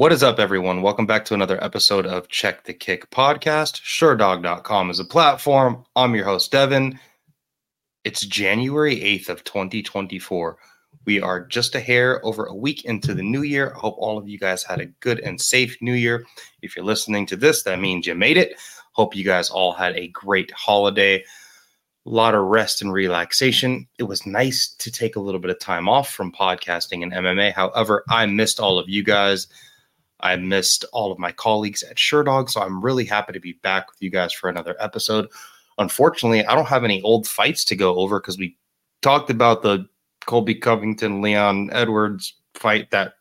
What is up, everyone? Welcome back to another episode of Check the Kick podcast. Sherdog.com is a platform. I'm your host, Devin. It's January 8th of 2024. We are just a hair over a week into the new year. I hope all of you guys had a good and safe new year. If you're listening to this, that means you made it. Hope you guys all had a great holiday. A lot of rest and relaxation. It was nice to take a little bit of time off from podcasting and MMA. However, I missed all of you guys. I missed all of my colleagues at Sherdog, so I'm really happy to be back with you guys for another episode. Unfortunately, I don't have any old fights to go over because we talked about the Colby Covington Leon Edwards fight that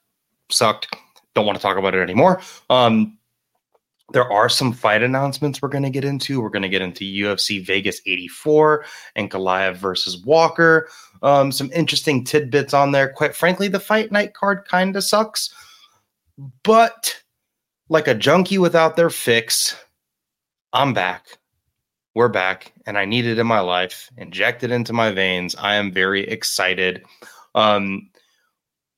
sucked. Don't want to talk about it anymore. Um, there are some fight announcements we're going to get into. We're going to get into UFC Vegas 84 and Goliath versus Walker. Um, some interesting tidbits on there. Quite frankly, the fight night card kind of sucks. But like a junkie without their fix, I'm back. We're back, and I need it in my life, injected into my veins. I am very excited. Um,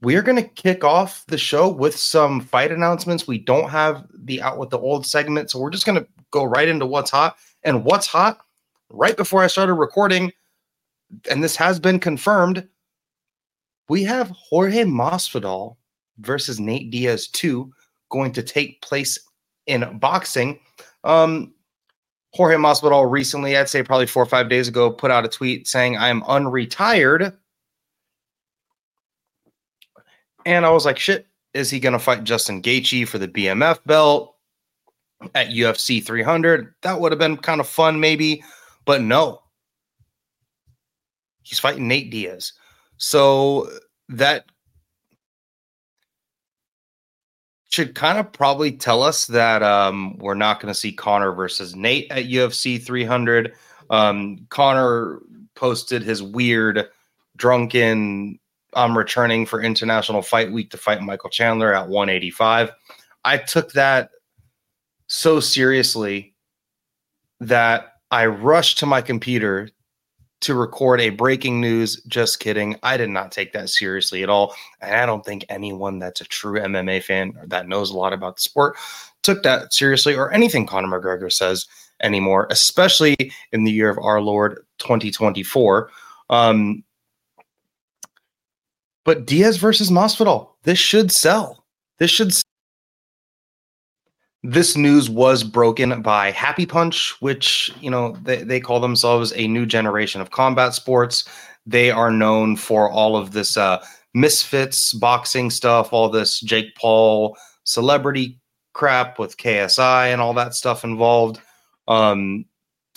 we are going to kick off the show with some fight announcements. We don't have the out with the old segment, so we're just going to go right into what's hot. And what's hot right before I started recording, and this has been confirmed, we have Jorge Masvidal versus Nate Diaz 2 going to take place in boxing. Um, Jorge Masvidal recently, I'd say probably four or five days ago, put out a tweet saying, I am unretired. And I was like, shit, is he going to fight Justin Gaethje for the BMF belt at UFC 300? That would have been kind of fun, maybe. But no, he's fighting Nate Diaz. So that should kind of probably tell us that um, we're not going to see Conor versus Nate at UFC 300. Um, Conor posted his weird, drunken, I'm returning for International Fight Week to fight Michael Chandler at 185. I took that so seriously that I rushed to my computer to record a breaking news. Just kidding. I did not take that seriously at all. And I don't think anyone that's a true MMA fan or that knows a lot about the sport took that seriously or anything Conor McGregor says anymore, especially in the year of our Lord 2024. Um, but Diaz versus Masvidal, this should sell. This should this news was broken by Happy Punch, which, you know, they, they call themselves a new generation of combat sports. They are known for all of this uh, misfits boxing stuff, all this Jake Paul celebrity crap with KSI and all that stuff involved. Um,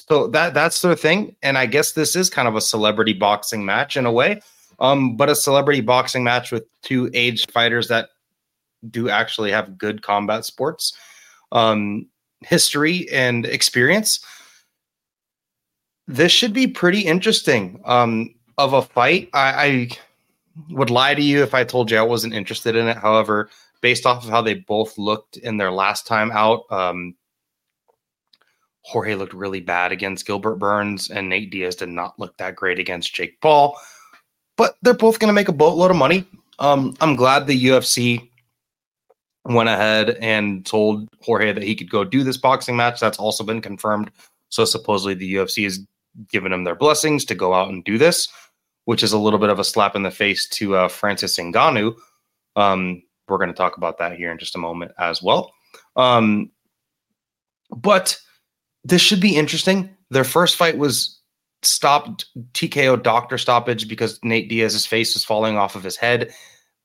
so that that's their thing, and I guess this is kind of a celebrity boxing match in a way, um, but a celebrity boxing match with two aged fighters that do actually have good combat sports um, history and experience, this should be pretty interesting. Um, of a fight, I, I would lie to you if I told you I wasn't interested in it. However, based off of how they both looked in their last time out, um, Jorge looked really bad against Gilbert Burns, and Nate Diaz did not look that great against Jake Paul. But they're both going to make a boatload of money. Um, I'm glad the UFC went ahead and told Jorge that he could go do this boxing match. That's also been confirmed. So supposedly the UFC has given him their blessings to go out and do this, which is a little bit of a slap in the face to uh, Francis Ngannou. Um, we're going to talk about that here in just a moment as well. Um, but this should be interesting. Their first fight was stopped TKO doctor stoppage because Nate Diaz's face was falling off of his head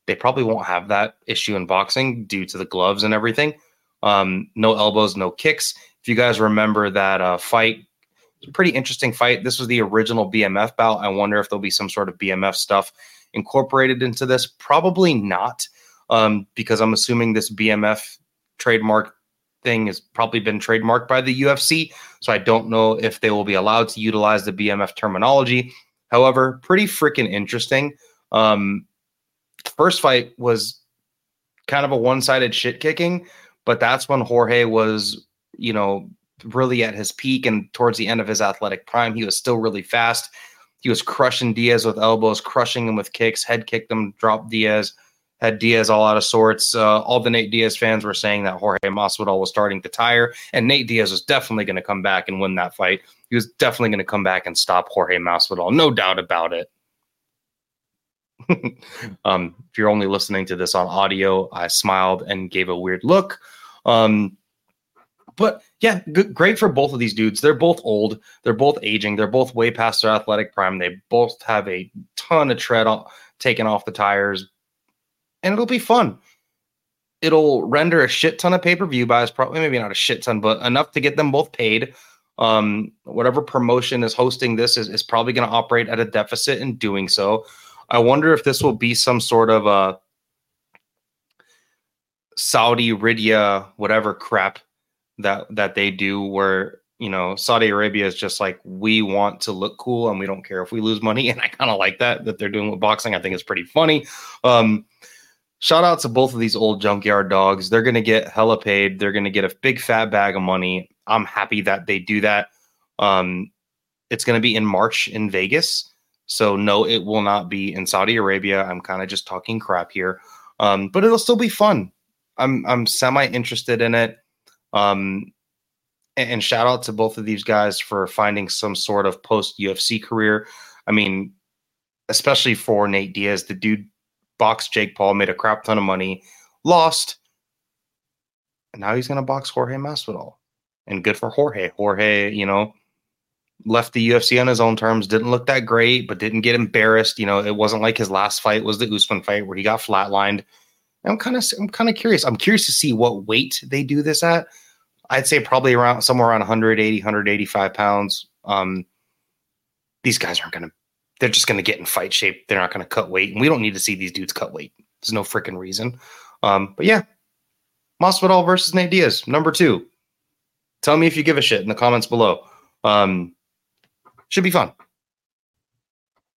they probably won't have that issue in boxing due to the gloves and everything. Um, no elbows, no kicks. If you guys remember that uh, fight, it's a pretty interesting fight. This was the original BMF bout. I wonder if there'll be some sort of BMF stuff incorporated into this. Probably not, um, because I'm assuming this BMF trademark thing has probably been trademarked by the UFC. So I don't know if they will be allowed to utilize the BMF terminology. However, pretty freaking interesting. Um, first fight was kind of a one-sided shit kicking, but that's when Jorge was, you know, really at his peak and towards the end of his athletic prime. He was still really fast. He was crushing Diaz with elbows, crushing him with kicks, head kicked him, dropped Diaz, had Diaz all out of sorts. Uh, all the Nate Diaz fans were saying that Jorge Masvidal was starting to tire, and Nate Diaz was definitely going to come back and win that fight. He was definitely going to come back and stop Jorge Masvidal, no doubt about it. um, if you're only listening to this on audio, I smiled and gave a weird look. Um, but yeah, g- great for both of these dudes. They're both old. They're both aging. They're both way past their athletic prime. They both have a ton of tread on, taken off the tires, and it'll be fun. It'll render a shit ton of pay per view buys, probably maybe not a shit ton, but enough to get them both paid. Um, whatever promotion is hosting this is, is probably going to operate at a deficit in doing so. I wonder if this will be some sort of a Saudi Arabia, whatever crap that that they do, where you know Saudi Arabia is just like we want to look cool and we don't care if we lose money, and I kind of like that that they're doing with boxing. I think it's pretty funny. Um, shout out to both of these old junkyard dogs. They're gonna get hella paid. They're gonna get a big fat bag of money. I'm happy that they do that. Um, it's gonna be in March in Vegas. So no, it will not be in Saudi Arabia. I'm kind of just talking crap here, um, but it'll still be fun. I'm I'm semi interested in it. Um, and, and shout out to both of these guys for finding some sort of post UFC career. I mean, especially for Nate Diaz, the dude boxed Jake Paul, made a crap ton of money, lost, and now he's going to box Jorge Masvidal. And good for Jorge. Jorge, you know, left the UFC on his own terms, didn't look that great, but didn't get embarrassed. You know, it wasn't like his last fight was the Usman fight where he got flatlined. I'm kind of I'm kind of curious. I'm curious to see what weight they do this at. I'd say probably around somewhere around 180, 185 pounds. Um, these guys aren't gonna. They're just gonna get in fight shape. They're not gonna cut weight, and we don't need to see these dudes cut weight. There's no freaking reason. Um, but yeah, Masvidal versus Nate Diaz, number two. Tell me if you give a shit in the comments below. Um, should be fun.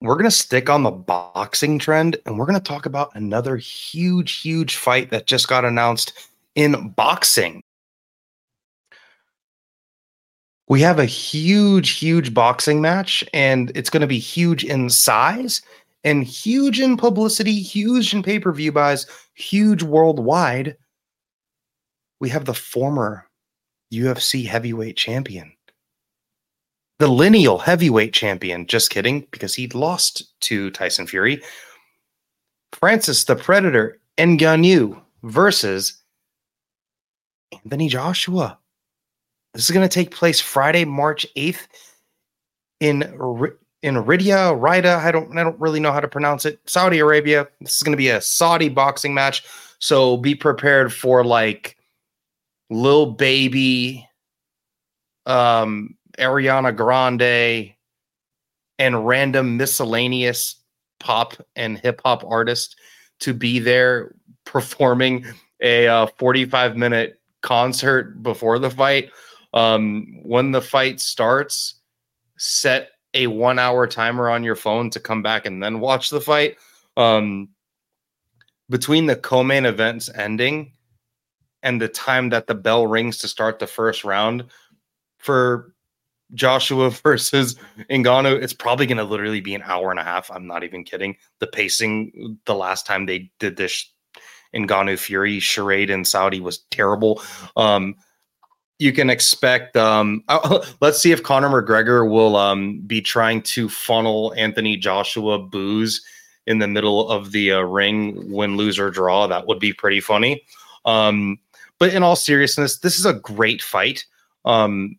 We're going to stick on the boxing trend and we're going to talk about another huge, huge fight that just got announced in boxing. We have a huge, huge boxing match, and it's going to be huge in size and huge in publicity, huge in pay per view buys, huge worldwide. We have the former UFC heavyweight champion, the lineal heavyweight champion. Just kidding, because he lost to Tyson Fury. Francis the Predator Ngannou versus Anthony Joshua. This is going to take place Friday, March 8th in in Riyadh, Rida. I don't I don't really know how to pronounce it. Saudi Arabia. This is going to be a Saudi boxing match. So be prepared for like little Baby, um, Ariana Grande, and random miscellaneous pop and hip hop artists to be there performing a uh, 45 minute concert before the fight. Um, when the fight starts, set a one hour timer on your phone to come back and then watch the fight. Um, between the co main events ending and the time that the bell rings to start the first round for Joshua versus Ngannou, it's probably going to literally be an hour and a half. I'm not even kidding. The pacing, the last time they did this Ngannou Fury charade in Saudi was terrible. Um, you can expect. Um, let's see if Conor McGregor will um, be trying to funnel Anthony Joshua booze in the middle of the uh, ring, win, lose, or draw. That would be pretty funny. Um, but in all seriousness, this is a great fight. Um,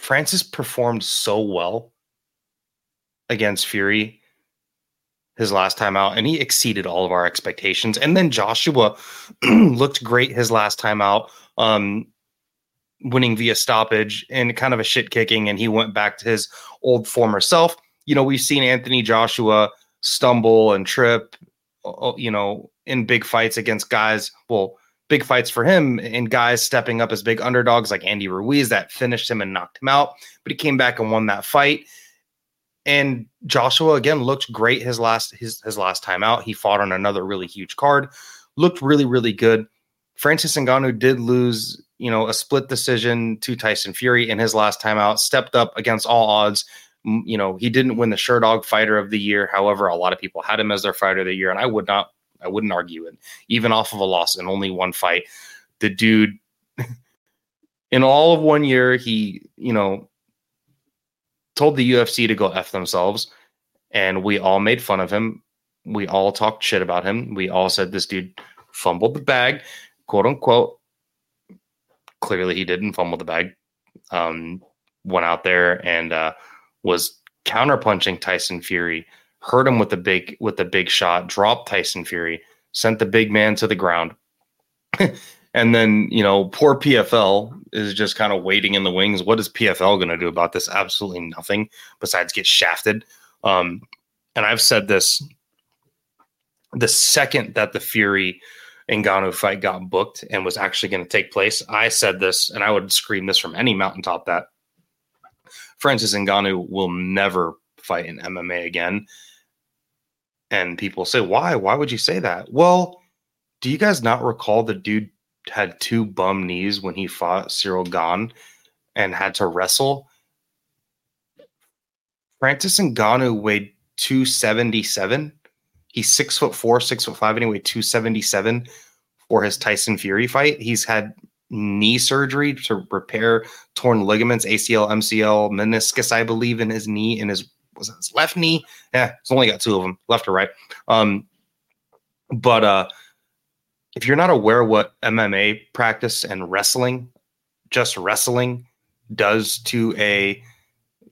Francis performed so well against Fury his last time out, and he exceeded all of our expectations. And then Joshua looked great his last time out, um, winning via stoppage and kind of a shit kicking, and he went back to his old former self. You know, we've seen Anthony Joshua stumble and trip, you know, in big fights against guys. Well, big fights for him and guys stepping up as big underdogs like Andy Ruiz that finished him and knocked him out, but he came back and won that fight. And Joshua again looked great his last his his last time out. He fought on another really huge card, looked really really good. Francis Ngannou did lose, you know, a split decision to Tyson Fury in his last time out. Stepped up against all odds, You know, he didn't win the Sherdog Fighter of the Year. However, a lot of people had him as their Fighter of the Year, and I would not, I wouldn't argue it. Even off of a loss in only one fight, the dude, in all of one year, he, you know, told the UFC to go f themselves, and we all made fun of him. We all talked shit about him. We all said this dude fumbled the bag, quote unquote. Clearly, he didn't fumble the bag. Um, went out there and uh, was counterpunching Tyson Fury, hurt him with the big with the big shot, dropped Tyson Fury, sent the big man to the ground. and then, you know, poor PFL is just kind of waiting in the wings. What is PFL going to do about this? Absolutely nothing besides get shafted. Um, and I've said this the second that the Fury and Ngannou fight got booked and was actually going to take place, I said this, and I would scream this from any mountaintop that Francis Ngannou will never fight in MMA again. And people say, why? Why would you say that? Well, do you guys not recall the dude had two bum knees when he fought Cyril Gane and had to wrestle? Francis Ngannou weighed 277. He's six foot four, six foot five, anyway, 277 for his Tyson Fury fight. He's had knee surgery to repair torn ligaments, ACL, MCL, meniscus, I believe, in his knee, in his was it his left knee? Yeah, it's only got two of them, left or right. Um, but uh, if you're not aware what MMA practice and wrestling, just wrestling, does to a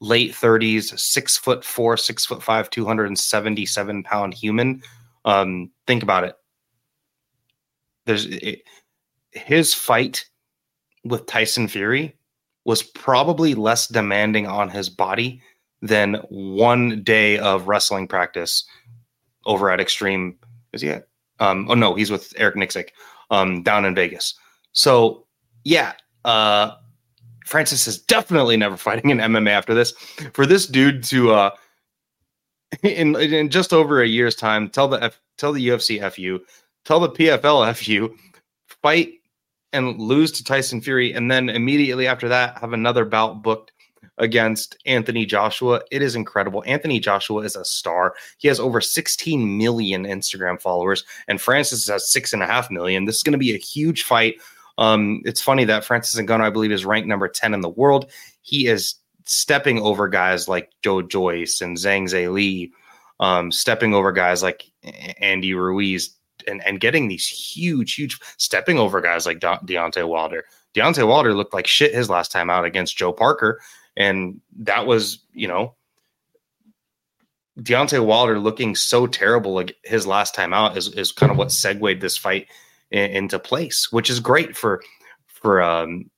late 30s, six foot four, six foot five, 277 pound human, um, think about it. There's it, his fight with Tyson Fury was probably less demanding on his body than one day of wrestling practice over at Extreme. Is he at? Um, oh no, he's with Eric Nicksick um, down in Vegas. So yeah, uh, Francis is definitely never fighting in MMA after this. For this dude to uh, in in just over a year's time, tell the F, tell the UFC fu, tell the PFL fu, fight and lose to Tyson Fury, and then immediately after that have another bout booked against Anthony Joshua. It is incredible. Anthony Joshua is a star. He has over 16 million Instagram followers, and Francis has six and a half million. This is going to be a huge fight. Um, it's funny that Francis Ngannou, I believe, is ranked number 10 in the world. He is stepping over guys like Joe Joyce and Zhang Zhilei, um, stepping over guys like Andy Ruiz, and, and getting these huge, huge stepping over guys like De- Deontay Wilder. Deontay Wilder looked like shit his last time out against Joe Parker. And that was, you know, Deontay Wilder looking so terrible like his last time out is, is kind of what segued this fight in, into place, which is great for for um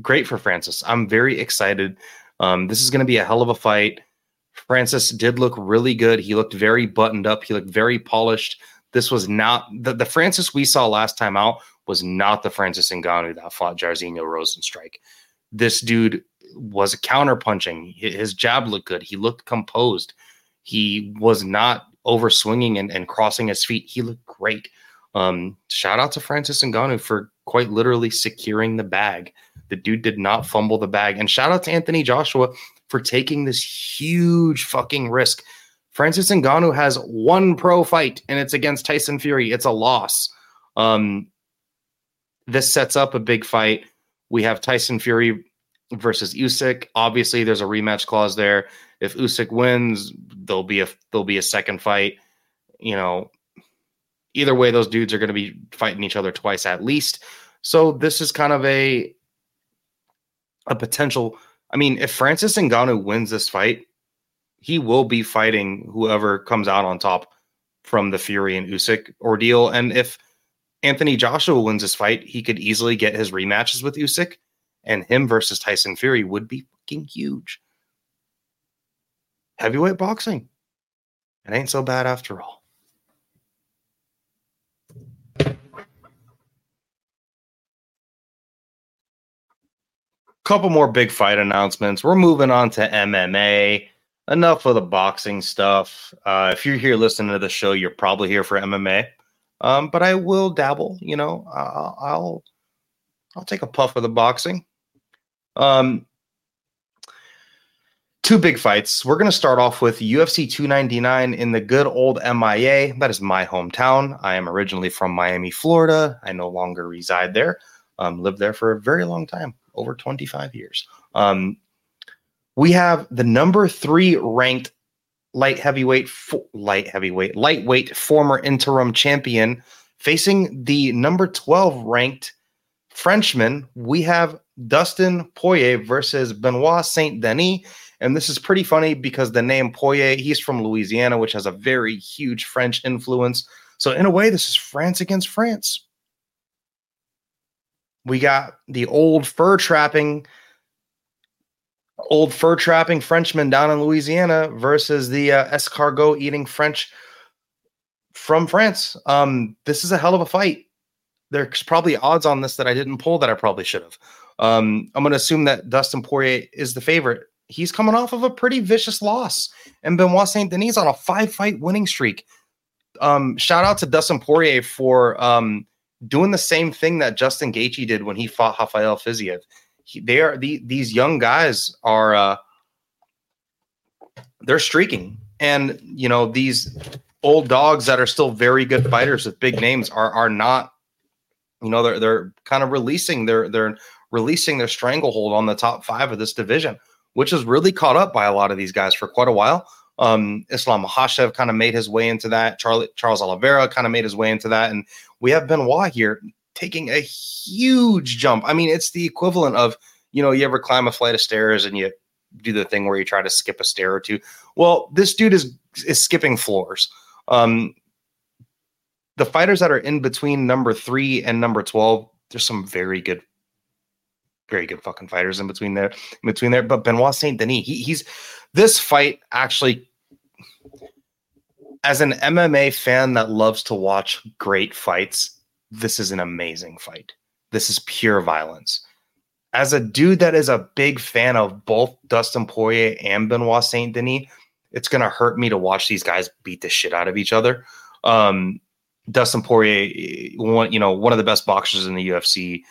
great for Francis. I'm very excited. Um, this is going to be a hell of a fight. Francis did look really good. He looked very buttoned up. He looked very polished. This was not the, the Francis we saw last time out was not the Francis Ngannou that fought Jairzinho Rozenstruik. This dude was counter punching. His jab looked good. He looked composed. He was not over swinging and, and crossing his feet. He looked great. Um, shout out to Francis Ngannou for quite literally securing the bag. The dude did not fumble the bag. And shout out to Anthony Joshua for taking this huge fucking risk Francis Ngannou has one pro fight, and it's against Tyson Fury. It's a loss. Um, this sets up a big fight. We have Tyson Fury versus Usyk. Obviously, there's a rematch clause there. If Usyk wins, there'll be a there'll be a second fight. You know, either way, those dudes are going to be fighting each other twice at least. So this is kind of a a potential. I mean, if Francis Ngannou wins this fight, he will be fighting whoever comes out on top from the Fury and Usyk ordeal. And if Anthony Joshua wins this fight, he could easily get his rematches with Usyk, and him versus Tyson Fury would be fucking huge. Heavyweight boxing. It ain't so bad after all. Couple more big fight announcements. We're moving on to MMA enough of the boxing stuff. Uh, if you're here listening to the show, you're probably here for MMA. Um, but I will dabble. You know, I'll, I'll I'll take a puff of the boxing. Um, two big fights. We're going to start off with UFC 299 in the good old MIA. That is my hometown. I am originally from Miami, Florida. I no longer reside there. Um, lived there for a very long time, over 25 years. Um, we have the number three ranked light heavyweight, fo- light heavyweight, lightweight former interim champion facing the number 12 ranked Frenchman. We have Dustin Poirier versus Benoit Saint Denis. And this is pretty funny because the name Poirier, he's from Louisiana, which has a very huge French influence. So, in a way, this is France against France. We got the old fur trapping, old fur trapping Frenchman down in Louisiana versus the uh, escargot eating French from France. Um, this is a hell of a fight. There's probably odds on this that I didn't pull that I probably should have. Um, I'm going to assume that Dustin Poirier is the favorite. He's coming off of a pretty vicious loss, and Benoit Saint Denis on a five fight winning streak. Um, shout out to Dustin Poirier for um, doing the same thing that Justin Gaethje did when he fought Rafael Fiziev. He, they are the, these young guys are uh, they're streaking, and you know these old dogs that are still very good fighters with big names are are not. You know they're they're kind of releasing their their releasing their stranglehold on the top five of this division, which has really caught up by a lot of these guys for quite a while. Um, Islam Makhachev kind of made his way into that. Charlie, Charles Oliveira kind of made his way into that. And we have Benoit here taking a huge jump. I mean, it's the equivalent of, you know, you ever climb a flight of stairs and you do the thing where you try to skip a stair or two. Well, this dude is is skipping floors. Um, the fighters that are in between number three and number 12, there's some very good very good fucking fighters in between there, in between there. But Benoit Saint Denis, he, he's this fight actually. As an MMA fan that loves to watch great fights, this is an amazing fight. This is pure violence. As a dude that is a big fan of both Dustin Poirier and Benoit Saint Denis, it's gonna hurt me to watch these guys beat the shit out of each other. Um, Dustin Poirier, one you know, one of the best boxers in the UFC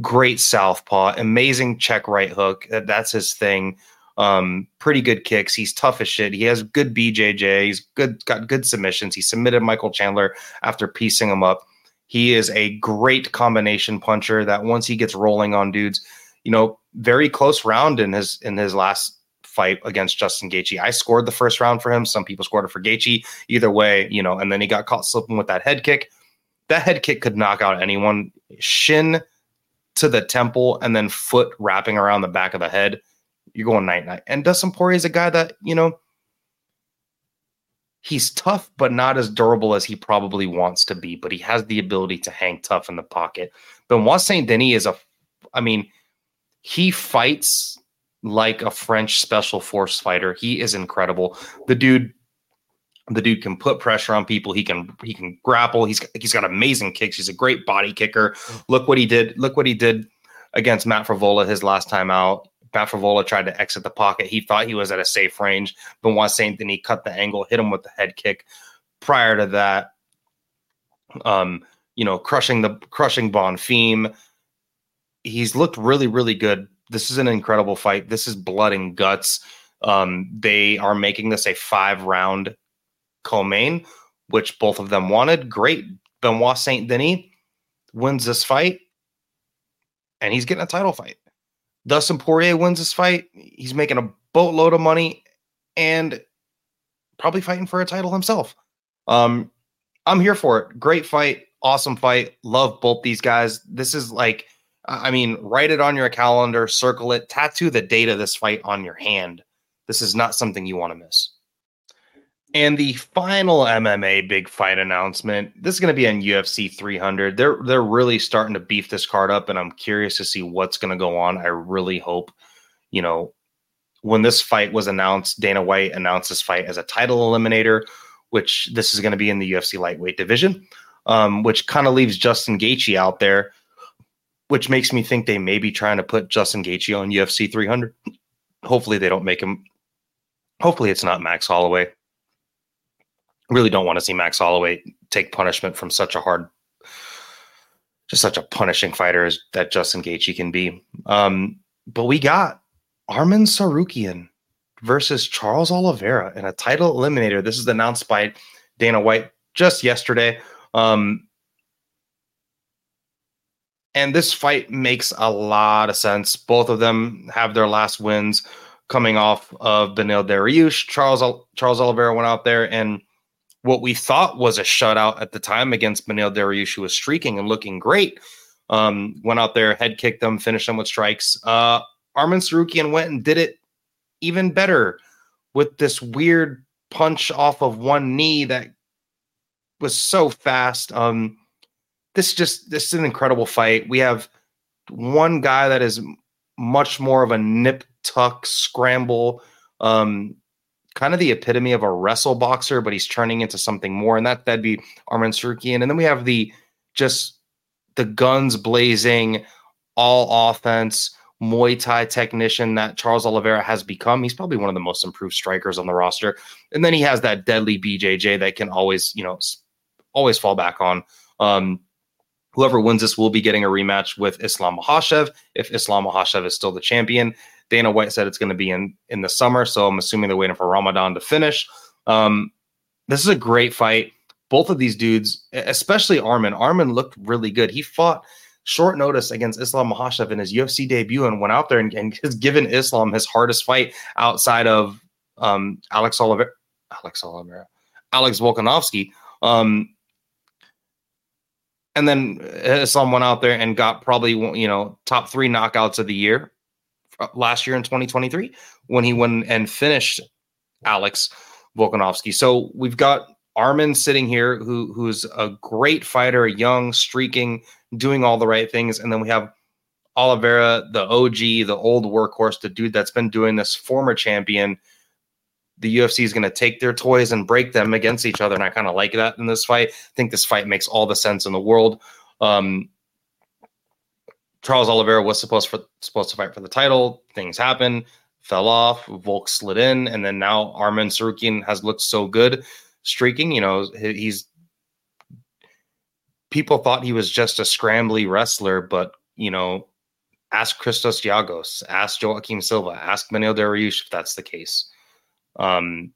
great southpaw, amazing check right hook. That's his thing. Um, pretty good kicks. He's tough as shit. He has good BJJ. He's good, got good submissions. He submitted Michael Chandler after piecing him up. He is a great combination puncher that once he gets rolling on dudes, you know, very close round in his in his last fight against Justin Gaethje. I scored the first round for him. Some people scored it for Gaethje. Either way, you know, and then he got caught slipping with that head kick. That head kick could knock out anyone. Shin to the temple and then foot wrapping around the back of the head, you're going night night. And Dustin Poirier is a guy that, you know, he's tough, but not as durable as he probably wants to be, but he has the ability to hang tough in the pocket. Benoit Saint Denis is a, I mean, he fights like a French special force fighter. He is incredible. The dude the dude can put pressure on people. He can he can grapple. He's he's got amazing kicks. He's a great body kicker. Look what he did. Look what he did against Matt Frevola his last time out. Matt Frevola tried to exit the pocket. He thought he was at a safe range. Benoit Saint Denis cut the angle, hit him with the head kick. Prior to that, um, you know, crushing the crushing Bonfim. He's looked really, really good. This is an incredible fight. This is blood and guts. Um, they are making this a five round co-main, which both of them wanted. Great. Benoit Saint Denis wins this fight, and he's getting a title fight. Dustin Poirier wins this fight. He's making a boatload of money and probably fighting for a title himself. Um, I'm here for it. Great fight, awesome fight. Love both these guys. This is like, I mean, write it on your calendar, circle it, tattoo the date of this fight on your hand. This is not something you want to miss. And the final MMA big fight announcement, this is going to be on UFC 300. They're they're really starting to beef this card up, and I'm curious to see what's going to go on. I really hope, you know, when this fight was announced, Dana White announced this fight as a title eliminator, which this is going to be in the UFC lightweight division, um, which kind of leaves Justin Gaethje out there, which makes me think they may be trying to put Justin Gaethje on UFC 300. Hopefully, they don't make him. Hopefully, it's not Max Holloway really don't want to see Max Holloway take punishment from such a hard, just such a punishing fighter as that Justin Gaethje can be. Um, but we got Arman Tsarukyan versus Charles Oliveira in a title eliminator. This is announced by Dana White just yesterday. Um, and this fight makes a lot of sense. Both of them have their last wins coming off of Beneil Dariush. Charles Charles Oliveira went out there and what we thought was a shutout at the time against Beneil Dariush, who was streaking and looking great. Um, went out there, head kicked them, finished them with strikes. Uh, Arman Tsarukyan went and did it even better with this weird punch off of one knee that was so fast. Um, this just this is an incredible fight. We have one guy that is much more of a nip tuck scramble, um, kind of the epitome of a wrestle boxer, but he's turning into something more, and that that'd be Arman Tsarukyan. And then we have the just the guns blazing, all offense. Muay Thai technician that Charles Oliveira has become. He's probably one of the most improved strikers on the roster. And then he has that deadly BJJ that can always, you know, always fall back on. Um, Whoever wins this will be getting a rematch with Islam Makhachev if Islam Makhachev is still the champion. Dana White said it's going to be in in the summer, so I'm assuming they're waiting for Ramadan to finish. Um, this is a great fight. Both of these dudes, especially Armin. Armin looked really good. He fought short notice against Islam Makhachev in his UFC debut and went out there and, and has given Islam his hardest fight outside of um, Alex Oliver, Alex Oliver, Alex Volkanovski. Um, and then Islam went out there and got probably you know top three knockouts of the year uh, last year in 2023 when he went and finished Alex Volkanovski. So we've got Arman sitting here who who's a great fighter, young, streaking, doing all the right things, and then we have Oliveira, the OG, the old workhorse, the dude that's been doing this, former champion the UFC is going to take their toys and break them against each other. And I kind of like that in this fight. I think this fight makes all the sense in the world. Um, Charles Oliveira was supposed for supposed to fight for the title. Things happen, fell off. Volk slid in, and then now Arman Tsarukyan has looked so good, streaking. You know, he's people thought he was just a scrambly wrestler, but you know, ask Christos Giagos, ask Joaquim Silva, ask Beneil Dariush if that's the case. Um,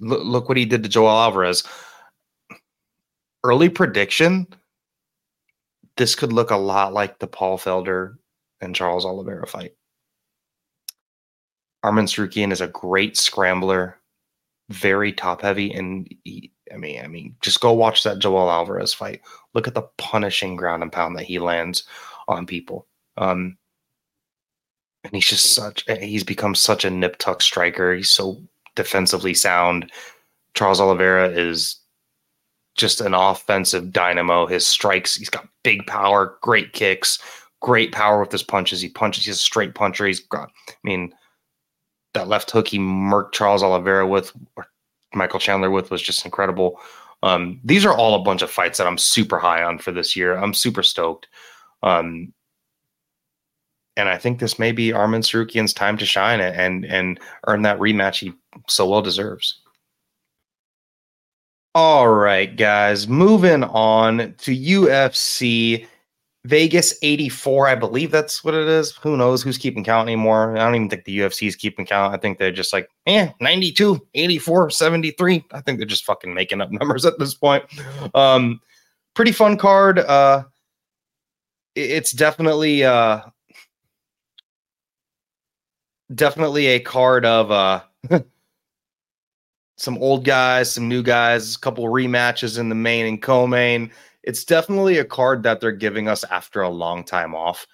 look, look what he did to Joel Alvarez. Early prediction: this could look a lot like the Paul Felder and Charles Oliveira fight. Arman Tsarukyan is a great scrambler, very top heavy, and he, I mean, I mean, just go watch that Joel Alvarez fight. Look at the punishing ground and pound that he lands on people. Um, and he's just such he's become such a nip tuck striker. He's so defensively sound. Charles Oliveira is just an offensive dynamo. His strikes, he's got big power, great kicks, great power with his punches. He punches, he's a straight puncher. He's got, I mean, that left hook he murked Charles Oliveira with, or Michael Chandler with, was just incredible. Um, these are all a bunch of fights that I'm super high on for this year. I'm super stoked. Um, and I think this may be Arman Tsarukyan's time to shine and and earn that rematch he so well deserves. All right, guys, moving on to UFC Vegas 84. I believe that's what it is. Who knows who's keeping count anymore? I don't even think the UFC is keeping count. I think they're just like, eh, 92, 84, 73. I think they're just fucking making up numbers at this point. Um, pretty fun card. Uh, it's definitely uh definitely a card of uh some old guys, some new guys, a couple rematches in the main and co-main. It's definitely a card that they're giving us after a long time off.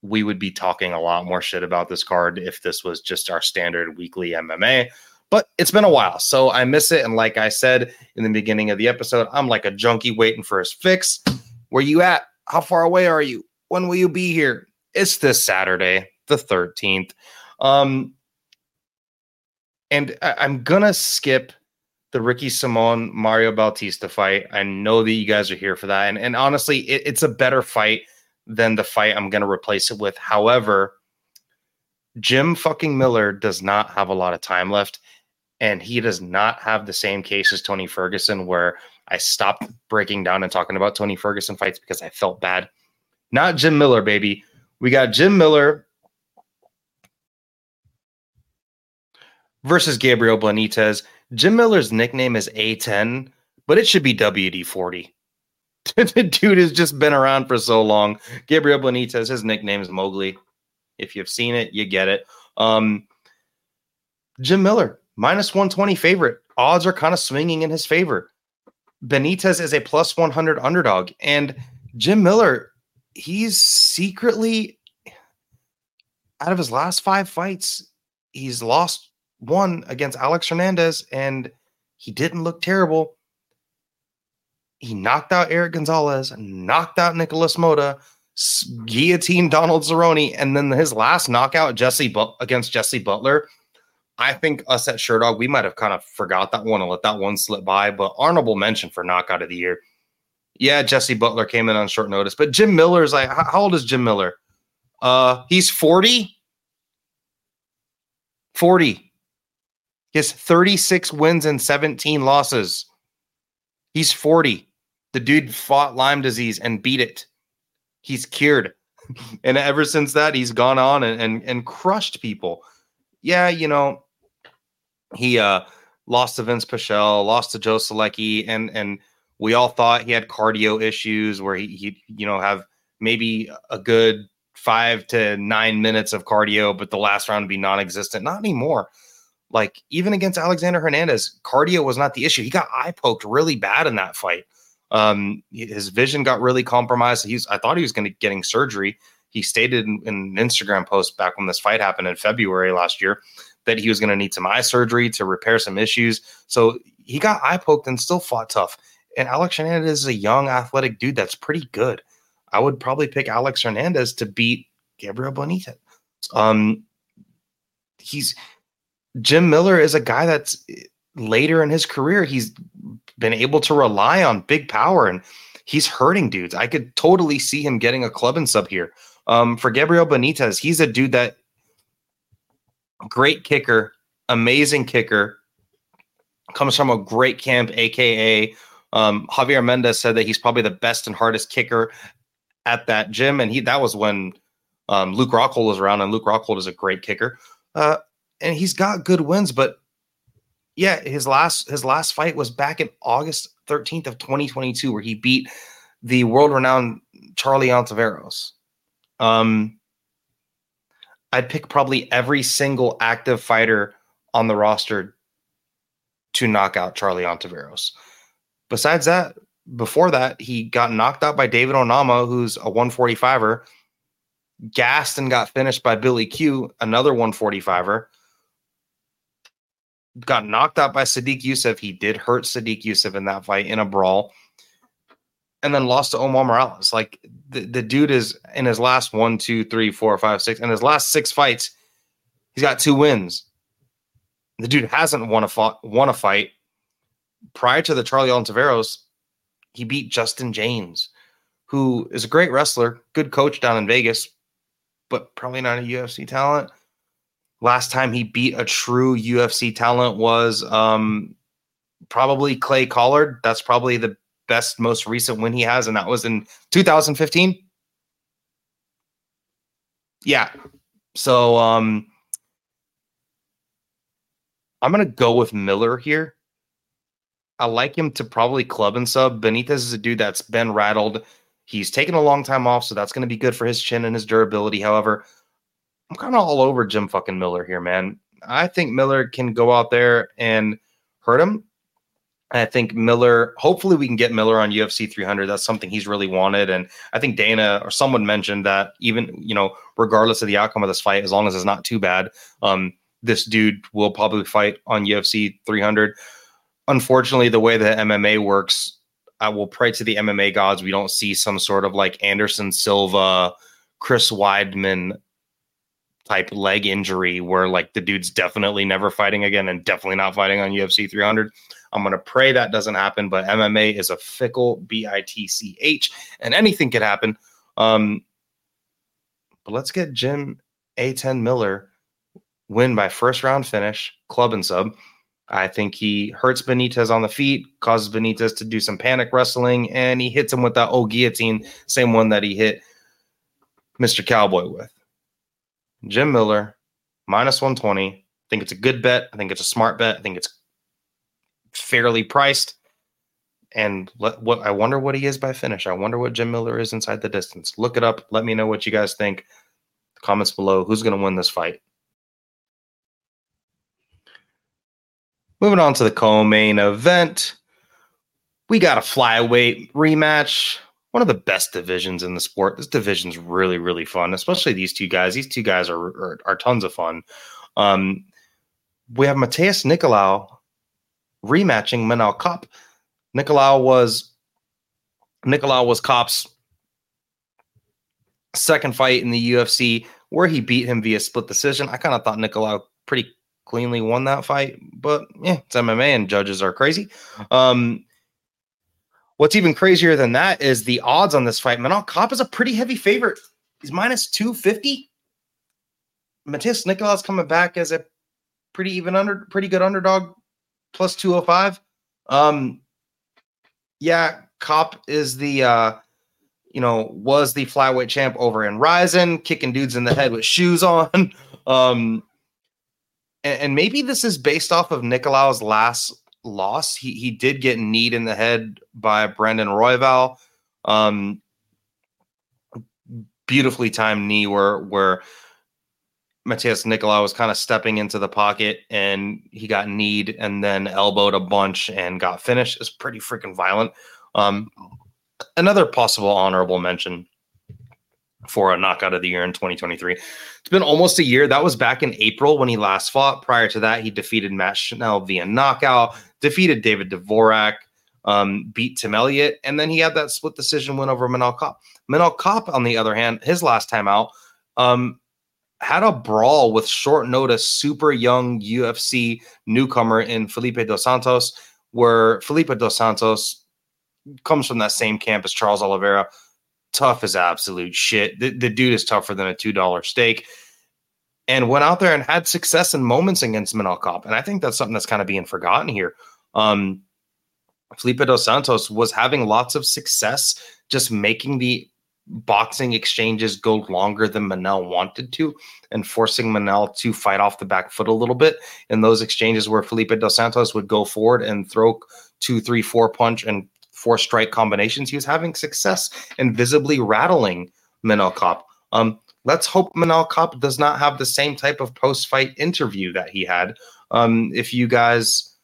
We would be talking a lot more shit about this card if this was just our standard weekly MMA. But it's been a while, so I miss it. And like I said in the beginning of the episode, I'm like a junkie waiting for his fix. Where you at? How far away are you? When will you be here? It's this Saturday, the 13th. Um, and I, am gonna skip the Ricky Simon Mario Bautista fight. I know that you guys are here for that, and and honestly, it, it's a better fight than the fight I'm gonna replace it with. However, Jim fucking Miller does not have a lot of time left, and he does not have the same case as Tony Ferguson, where I stopped breaking down and talking about Tony Ferguson fights because I felt bad. Not Jim Miller, baby. We got Jim Miller versus Gabriel Benitez. Jim Miller's nickname is A10, but it should be WD 40. the dude has just been around for so long. Gabriel Benitez, his nickname is Mowgli. If you've seen it, you get it. Um, Jim Miller, minus 120 favorite. Odds are kind of swinging in his favor. Benitez is a plus 100 underdog. And Jim Miller, he's secretly, out of his last five fights, he's lost one against Alex Hernandez, and he didn't look terrible. He knocked out Eric Gonzalez, knocked out Nikolas Motta, guillotined Donald Cerrone, and then his last knockout, Jesse but- against Jesse Butler. I think us at Sherdog, we might have kind of forgot that one and let that one slip by. But honorable mention for knockout of the year. Yeah, Jesse Butler came in on short notice, but Jim Miller is like, how old is Jim Miller? Uh, he's 40. 40. He has 36 wins and 17 losses. He's 40. The dude fought Lyme disease and beat it. He's cured. and ever since that, he's gone on and, and, and crushed people. Yeah, you know, he uh lost to Vince Pichel, lost to Joe Solecki, and and we all thought he had cardio issues where he he you know have maybe a good five to nine minutes of cardio, but the last round would be non-existent. Not anymore. Like even against Alexander Hernandez, cardio was not the issue. He got eye poked really bad in that fight. Um, his vision got really compromised. He's I thought he was going to getting surgery. He stated in, in, an Instagram post back when this fight happened in February last year that he was going to need some eye surgery to repair some issues. So he got eye poked and still fought tough. And Alex Hernandez is a young athletic dude that's pretty good. I would probably pick Alex Hernandez to beat Gabriel Benitez. Um, he's Jim Miller is a guy that's later in his career, he's been able to rely on big power and he's hurting dudes. I could totally see him getting a club and sub here. Um, for Gabriel Benitez, he's a dude that great kicker, amazing kicker, comes from a great camp, AKA um, Javier Mendez said that he's probably the best and hardest kicker at that gym, and he that was when um, Luke Rockhold was around, and Luke Rockhold is a great kicker. Uh, and he's got good wins, but yeah, his last his last fight was back in August 13th of 2022, where he beat the world renowned Charlie Ontiveros. Um, I'd pick probably every single active fighter on the roster to knock out Charlie Ontiveros. Besides that, before that, he got knocked out by David Onama, who's a 145er, gassed and got finished by Billy Q, another 145er got knocked out by Sodiq Yusuff. He did hurt Sodiq Yusuff in that fight in a brawl. And then lost to Omar Morales. Like the, the dude is in his last one, two, three, four, five, six, and his last six fights, he's got two wins. The dude hasn't won a fought, won a fight. Prior to the Charlie Ontiveros, he beat Justin James, who is a great wrestler, good coach down in Vegas, but probably not a UFC talent. Last time he beat a true UFC talent was um, probably Clay Collard. That's probably the best, most recent win he has, and that was in 2015. Yeah. So um, I'm gonna go with Miller here. I like him to probably club and sub. Benitez is a dude that's been rattled. He's taken a long time off, so that's going to be good for his chin and his durability. However, I'm kind of all over Jim fucking Miller here, man. I think Miller can go out there and hurt him. I think Miller, hopefully, we can get Miller on UFC 300. That's something he's really wanted. And I think Dana or someone mentioned that even, you know, regardless of the outcome of this fight, as long as it's not too bad, um, this dude will probably fight on UFC 300. Unfortunately, the way that MMA works, I will pray to the MMA gods we don't see some sort of like Anderson Silva, Chris Weidman type leg injury where like the dude's definitely never fighting again and definitely not fighting on UFC 300. I'm going to pray that doesn't happen, but MMA is a fickle B I T C H and anything could happen. Um, but let's get Jim A10 Miller win by first round finish, club and sub. I think he hurts Benitez on the feet, causes Benitez to do some panic wrestling, and he hits him with that old guillotine, same one that he hit Mr. Cowboy with. Jim Miller, minus 120. I think it's a good bet. I think it's a smart bet. I think it's fairly priced. And let, what I wonder what he is by finish. I wonder what Jim Miller is inside the distance. Look it up. Let me know what you guys think. Comments below. Who's going to win this fight? Moving on to the co-main event, we got a flyweight rematch. One of the best divisions in the sport. This division's really, really fun, especially these two guys. These two guys are are, are tons of fun. Um, we have Matheus Nicolau rematching Manel Kape. Nicolau was Nicolau was Kape's second fight in the UFC where he beat him via split decision. I kind of thought Nicolau pretty cleanly won that fight, but yeah, it's MMA and judges are crazy. Um, what's even crazier than that is the odds on this fight. Manel Kape is a pretty heavy favorite. He's minus 250. Matheus Nicolau's coming back as a pretty even under pretty good underdog plus 205. Um yeah, Kape is the uh you know, was the flyweight champ over in Rizin, kicking dudes in the head with shoes on. Um and, and maybe this is based off of Nicolau's last loss. He he did get kneed in the head by Brandon Royval. Um, beautifully timed knee where where Matheus Nicolau was kind of stepping into the pocket and he got kneed and then elbowed a bunch and got finished. It's pretty freaking violent. Um, another possible honorable mention for a knockout of the year in 2023. It's been almost a year. That was back in April when he last fought. Prior to that, he defeated Matt Schnell via knockout, defeated David Dvorak, um, beat Tim Elliott, and then he had that split decision win over Manel Kape. Manel Kape, on the other hand, his last time out, um, had a brawl with short notice, super young UFC newcomer in Felipe dos Santos, where Felipe dos Santos comes from that same camp as Charles Oliveira, tough as absolute shit. The, the dude is tougher than a $2 steak and went out there and had success in moments against Kape. And I think that's something that's kind of being forgotten here. Um, Felipe dos Santos was having lots of success just making the boxing exchanges go longer than Manel wanted to and forcing Manel to fight off the back foot a little bit in those exchanges where Felipe dos Santos would go forward and throw two, three, four punch and four strike combinations, he was having success and visibly rattling Manel Kape. Um, let's hope Manel Kape does not have the same type of post fight interview that he had. Um, if you guys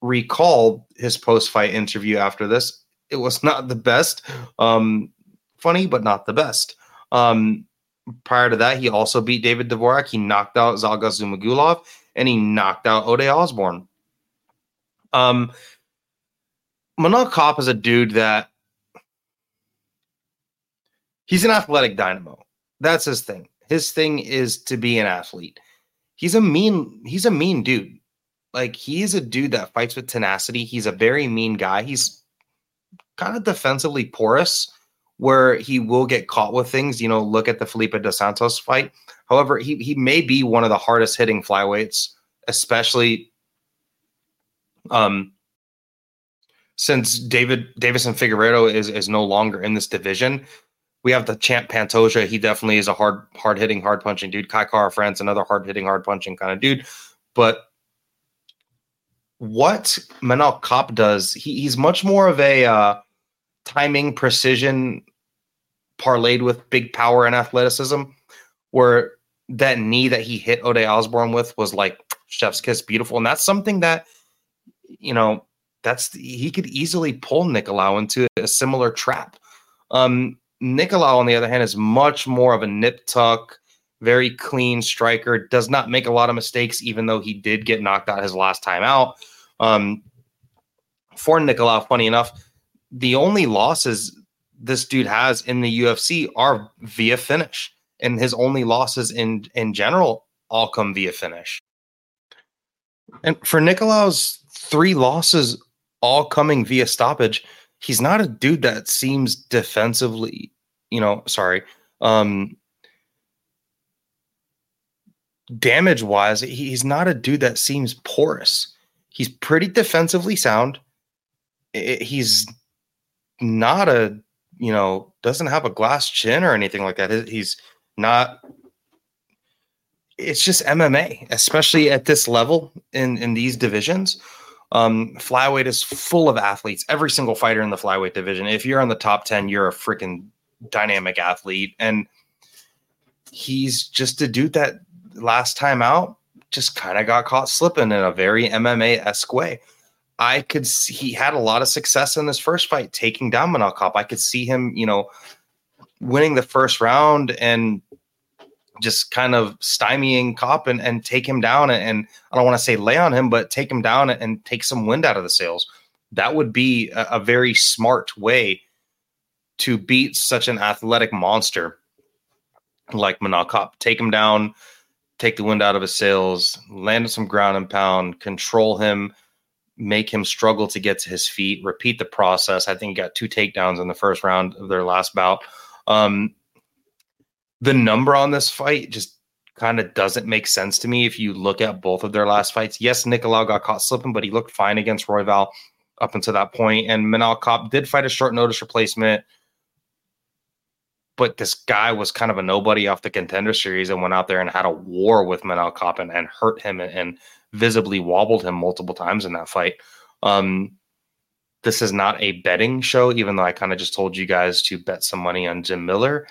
recall his post fight interview after this, it was not the best. Um, funny, but not the best. Um, prior to that, he also beat David Dvorak. He knocked out Zhalgas Zhumagulov and he knocked out Ode Osborne. Um, Manel Kape is a dude that he's an athletic dynamo. That's his thing. His thing is to be an athlete. He's a mean, he's a mean dude. Like he's a dude that fights with tenacity. He's a very mean guy. He's kind of defensively porous where he will get caught with things. You know, look at the Felipe dos Santos fight. However, he he may be one of the hardest hitting flyweights, especially um since David Deiveson Figueiredo is is no longer in this division, we have the champ Pantoja. He definitely is a hard hard hitting, hard punching dude. Kai Kara-France, another hard hitting, hard punching kind of dude. But what Manel Kape does, he, he's much more of a uh, timing, precision, parlayed with big power and athleticism. Where that knee that he hit Ode Osborne with was like chef's kiss, beautiful, and that's something that you know that's he could easily pull Nicolau into a similar trap. Um, Nicolau, on the other hand, is much more of a nip tuck, very clean striker. Does not make a lot of mistakes, even though he did get knocked out his last time out. Um, for Nicolau, funny enough, the only losses this dude has in the UFC are via finish, and his only losses in in general all come via finish. And for Nicolau's three losses all coming via stoppage. He's not a dude that seems defensively, you know, sorry, um, damage wise, he's not a dude that seems porous. He's pretty defensively sound. He's not a, you know, doesn't have a glass chin or anything like that. He's not it's just MMA, especially at this level in in these divisions. Um, flyweight is full of athletes. Every single fighter in the flyweight division. If you're on the top ten, you're a freaking dynamic athlete, and he's just a dude that last time out just kind of got caught slipping in a very MMA esque way. I could see he had a lot of success in this first fight, taking down Manel Kape. I could see him, you know, winning the first round and just kind of stymieing Cop and, and take him down. And, and I don't want to say lay on him, but take him down and take some wind out of the sails. That would be a, a very smart way to beat such an athletic monster like Manel Kape. Take him down, take the wind out of his sails, land some ground and pound, control him, make him struggle to get to his feet, repeat the process. I think he got two takedowns in the first round of their last bout. Um, the number on this fight just kind of doesn't make sense to me if you look at both of their last fights. Yes, Nicolau got caught slipping, but he looked fine against Royval up until that point. And Manel Kape did fight a short notice replacement but this guy was kind of a nobody off the contender series and went out there and had a war with Manel Kape and, and hurt him and, and, visibly wobbled him multiple times in that fight. Um, this is not a betting show, even though I kind of just told you guys to bet some money on Jim Miller.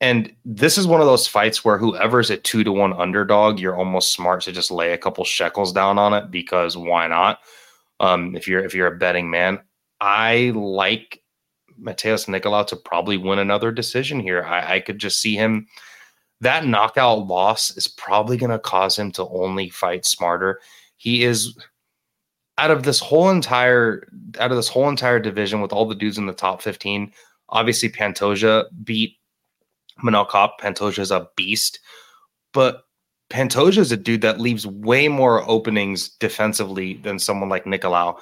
And this is one of those fights where whoever's a two to one underdog, you're almost smart to just lay a couple shekels down on it because why not? Um, if you're if you're a betting man, I like Matheus Nicolau to probably win another decision here. I, I could just see him. That knockout loss is probably going to cause him to only fight smarter. He is out of this whole entire out of this whole entire division with all the dudes in the top 15. Obviously, Pantoja beat Manel. Pantoja is a beast, but Pantoja is a dude that leaves way more openings defensively than someone like Nicolau.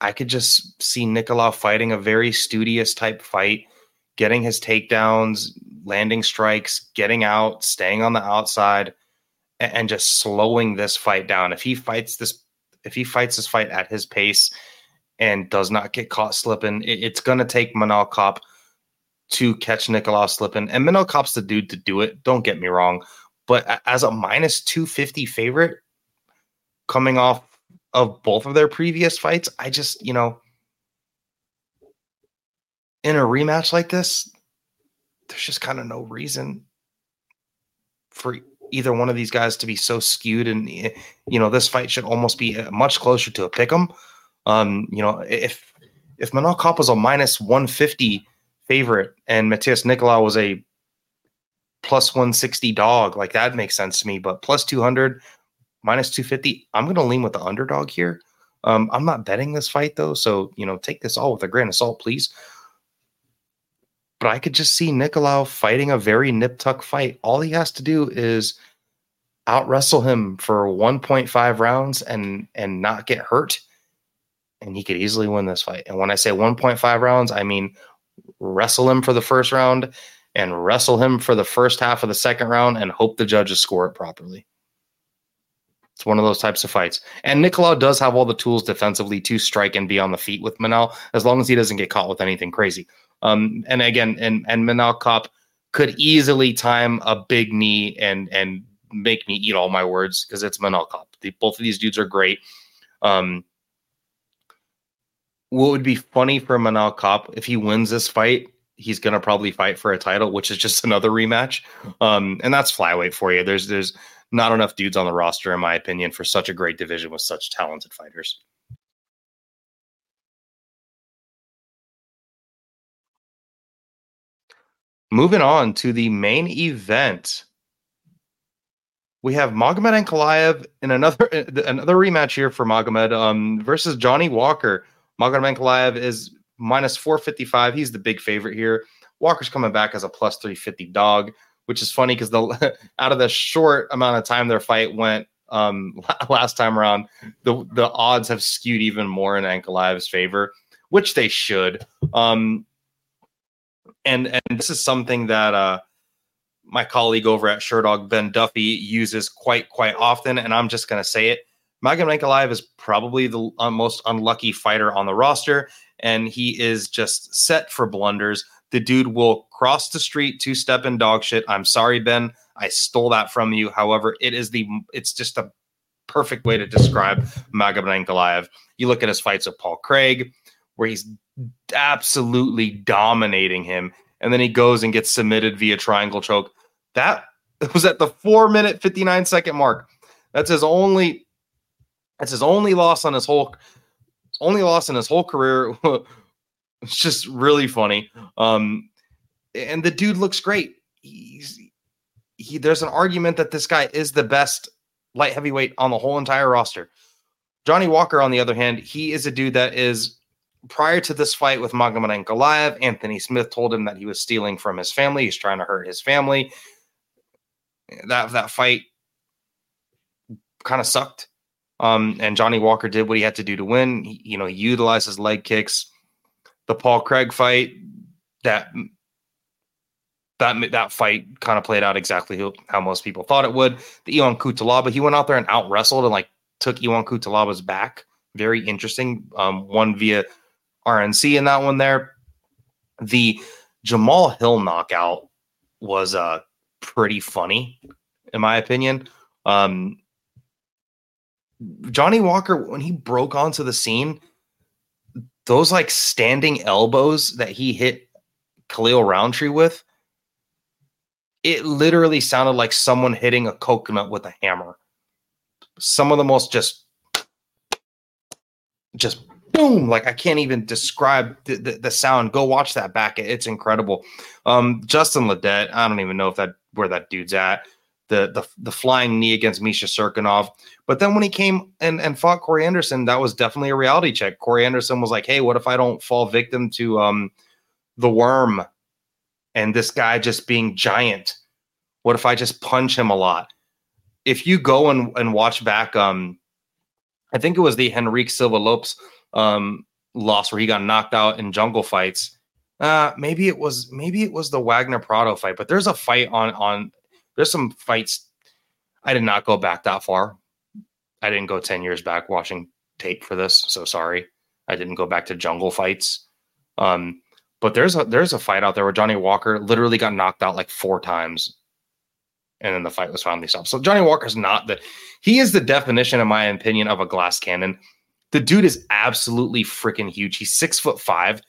I could just see Nicolau fighting a very studious type fight, getting his takedowns, landing strikes, getting out, staying on the outside, and, just slowing this fight down. If he fights this, if he fights this fight at his pace and does not get caught slipping, it, it's going to take Manel Kape to catch Nicolau slipping. And Manel Kape's the dude to do it. Don't get me wrong. But as a minus 250 favorite coming off of both of their previous fights. I just, you know, in a rematch like this, there's just kind of no reason for either one of these guys to be so skewed. And, eh, you know, this fight should almost be uh, much closer to a pick 'em. Um, you know, if if Manel Kape was a minus 150 favorite and Matheus Nicolau was a plus 160 dog, like that makes sense to me. But plus 200 minus 250. I'm going to lean with the underdog here. Um, I'm not betting this fight though, so you know, take this all with a grain of salt, please. But I could just see Nicolau fighting a very nip tuck fight. All he has to do is out wrestle him for 1.5 rounds and and not get hurt, and he could easily win this fight. And when I say 1.5 rounds, I mean wrestle him for the first round and wrestle him for the first half of the second round and hope the judges score it properly. It's one of those types of fights. And Nicolau does have all the tools defensively to strike and be on the feet with Manel, as long as he doesn't get caught with anything crazy. Um, and again, and and Manel Kape could easily time a big knee and and make me eat all my words because it's Manel Kape. The, both of these dudes are great. Um, what would be funny for Manal Kape if he wins this fight? He's gonna probably fight for a title, which is just another rematch. Um, and that's flyweight for you. There's there's not enough dudes on the roster, in my opinion, for such a great division with such talented fighters. Moving on to the main event, we have Magomed Ankalaev in another another rematch here for Magomed um, versus Johnny Walker. Magomed Ankalaev is minus 455. He's the big favorite here. Walker's coming back as a plus 350 dog which is funny because the out of the short amount of time their fight went um, last time around, the the odds have skewed even more in Ankalaev's favor, which they should. Um, and and this is something that uh, my colleague over at Sherdog Ben Duffy uses quite quite often, and I'm just gonna say it. Magomed Ankalaev is probably the uh, most unlucky fighter on the roster, and he is just set for blunders The dude will cross the street, to step in dog shit. I'm sorry, Ben. I stole that from you. However, it is the it's just a perfect way to describe Magomed Ankalaev. You look at his fights with Paul Craig, where he's absolutely dominating him, and then he goes and gets submitted via triangle choke. That was at the four minute, 59 second mark. That's his only that's his only loss on his whole only loss in his whole career. it's just really funny. Um, and the dude looks great. He's he there's an argument that this guy is the best light heavyweight on the whole entire roster. Johnny Walker, on the other hand, he is a dude that is prior to this fight with Magomed Ankalaev, Anthony Smith told him that he was stealing from his family. He's trying to hurt his family. That that fight kind of sucked. Um, and Johnny Walker did what he had to do to win. He, you know, he utilized his leg kicks. The Paul Craig fight, that that that fight kind of played out exactly how most people thought it would. The Ion Cutelaba, he went out there and out wrestled and like took Ion Cutelaba's back. Very interesting. Um, won via RNC in that one there. The Jamal Hill knockout was uh pretty funny, in my opinion. Um, Johnny Walker, when he broke onto the scene, those like standing elbows that he hit Khalil Rountree with, it literally sounded like someone hitting a coconut with a hammer. Some of the most just, just boom. Like I can't even describe the, the, the, sound. Go watch that back. It's incredible. Um, Justin Ledet, I don't even know if that where that dude's at. The the the flying knee against Misha Cirkunov. But then when he came and, and fought Corey Anderson, that was definitely a reality check. Corey Anderson was like, Hey, what if I don't fall victim to um the worm and this guy just being giant? What if I just punch him a lot? If you go and, and watch back um I think it was the Henrique Silva Lopes um, loss where he got knocked out in jungle fights. Uh, maybe it was maybe it was the Wagner Prado fight, but there's a fight on on there's some fights. I did not go back that far. I didn't go 10 years back watching tape for this, so sorry. I didn't go back to jungle fights. Um, but there's a there's a fight out there where Johnny Walker literally got knocked out like four times, and then the fight was finally stopped. So Johnny Walker's not the he is the definition, in my opinion, of a glass cannon. The dude is absolutely freaking huge. He's six foot five.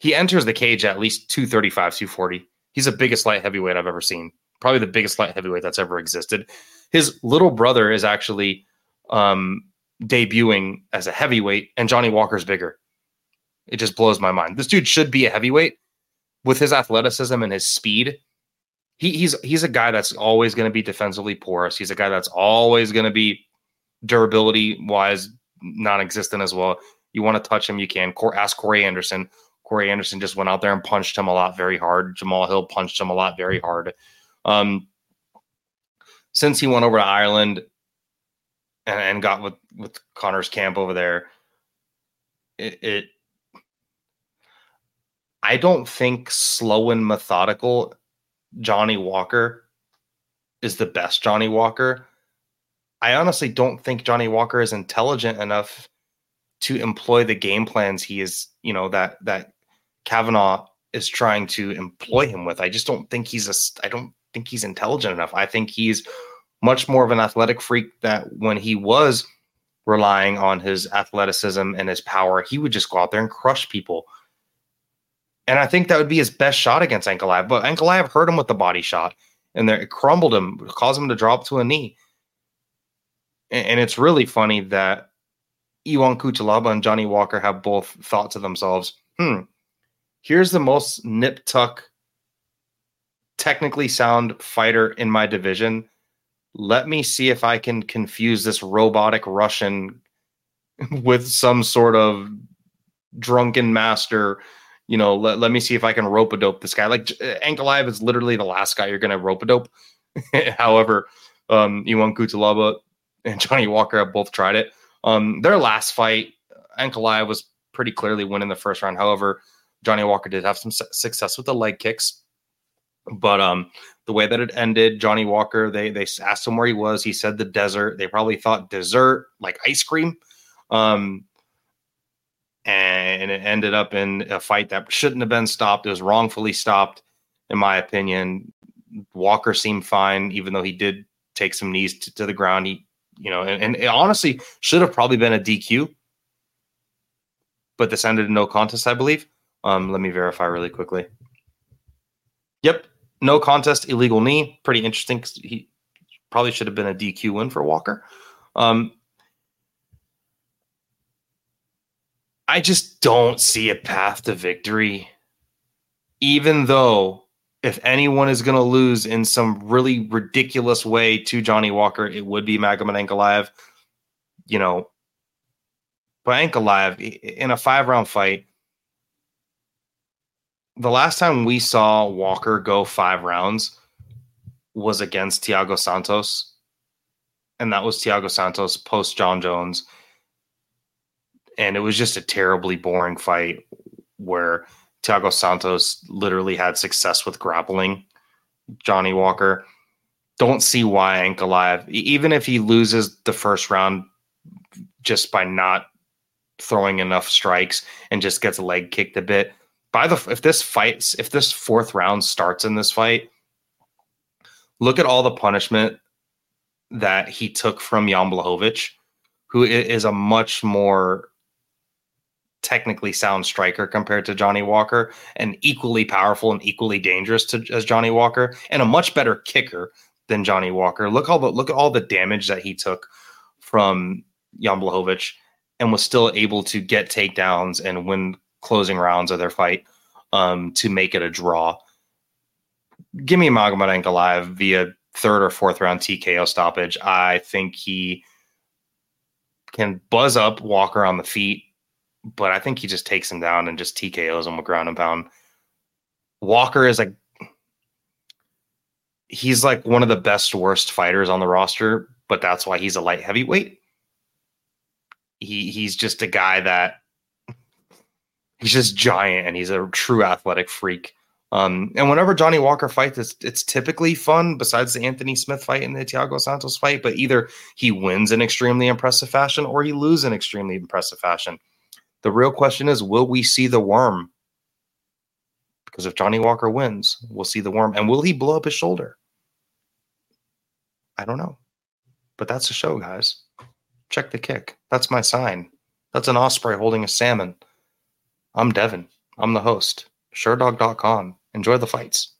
He enters the cage at least 235, 240. He's the biggest light heavyweight I've ever seen. Probably the biggest light heavyweight that's ever existed. His little brother is actually um, debuting as a heavyweight, and Johnny Walker's bigger. It just blows my mind. This dude should be a heavyweight with his athleticism and his speed. He, he's he's a guy that's always going to be defensively porous. He's a guy that's always going to be durability wise non-existent as well. You want to touch him, you can. Ask Corey Anderson. Corey Anderson just went out there and punched him a lot very hard. Jamal Hill punched him a lot very hard. Um, since he went over to Ireland and, and got with with Conor's camp over there, it, it I don't think slow and methodical Johnny Walker is the best Johnny Walker. I honestly don't think Johnny Walker is intelligent enough to employ the game plans he is, you know, that that Kavanagh is trying to employ him with. I just don't think he's a I don't think he's intelligent enough. I think he's much more of an athletic freak that when he was relying on his athleticism and his power, he would just go out there and crush people. And I think that would be his best shot against Ankalaev. But Ankalaev hurt him with the body shot and there it crumbled him, caused him to drop to a knee and it's really funny that Ion Cutelaba and Johnny Walker have both thought to themselves, hmm, here's the most nip tuck, technically sound fighter in my division. Let me see if I can confuse this robotic Russian with some sort of drunken master. You know, let, let me see if I can rope a dope this guy. Like Ankalaev is literally the last guy you're going to rope a dope. However, um, Ion Cutelaba and Johnny Walker have both tried it. Um, their last fight, Ankalaev was pretty clearly winning the first round. However, Johnny Walker did have some success with the leg kicks. But um, the way that it ended, Johnny Walker, they they asked him where he was. He said the desert. They probably thought dessert, like ice cream. Um, and it ended up in a fight that shouldn't have been stopped. It was wrongfully stopped, in my opinion. Walker seemed fine, even though he did take some knees to, to the ground. He, you know, and, and it honestly should have probably been a DQ, but this ended in no contest, I believe. Um, let me verify really quickly. Yep, no contest, illegal knee. Pretty interesting. because He probably should have been a DQ win for Walker. Um, I just don't see a path to victory, even though if anyone is going to lose in some really ridiculous way to Johnny Walker, it would be Magomed Ankalaev. You know, but Ankalaev in a five round fight, the last time we saw Walker go five rounds was against Thiago Santos, and that was Thiago Santos post John Jones, and it was just a terribly boring fight where Thiago Santos literally had success with grappling Johnny Walker. Don't see why Ankalaev, even if he loses the first round just by not throwing enough strikes and just gets leg kicked a bit. By the if this fights, if this fourth round starts in this fight, look at all the punishment that he took from Jan Blachowicz, who is a much more technically sound striker compared to Johnny Walker, and equally powerful and equally dangerous to as Johnny Walker, and a much better kicker than Johnny Walker. Look all the look at all the damage that he took from Jan Blachowicz and was still able to get takedowns and win closing rounds of their fight um, to make it a draw. Give me Magomed Ankalaev via third or fourth round TKO stoppage. I think he can buzz up Walker on the feet but I think he just takes him down and just TKOs him with ground and pound. Walker is like he's like one of the best worst fighters on the roster, but that's why he's a light heavyweight. He he's just a guy that he's just giant and he's a true athletic freak. Um, and whenever Johnny Walker fights, it's, it's typically fun, besides the Anthony Smith fight and the Thiago Santos fight, but either he wins in extremely impressive fashion or he loses in extremely impressive fashion. The real question is will we see the worm? Because if Johnny Walker wins, we'll see the worm. And will he blow up his shoulder? I don't know. But that's the show, guys. Check the kick. That's my sign. That's an osprey holding a salmon. I'm Devin. I'm the host. Sherdog.com. Enjoy the fights.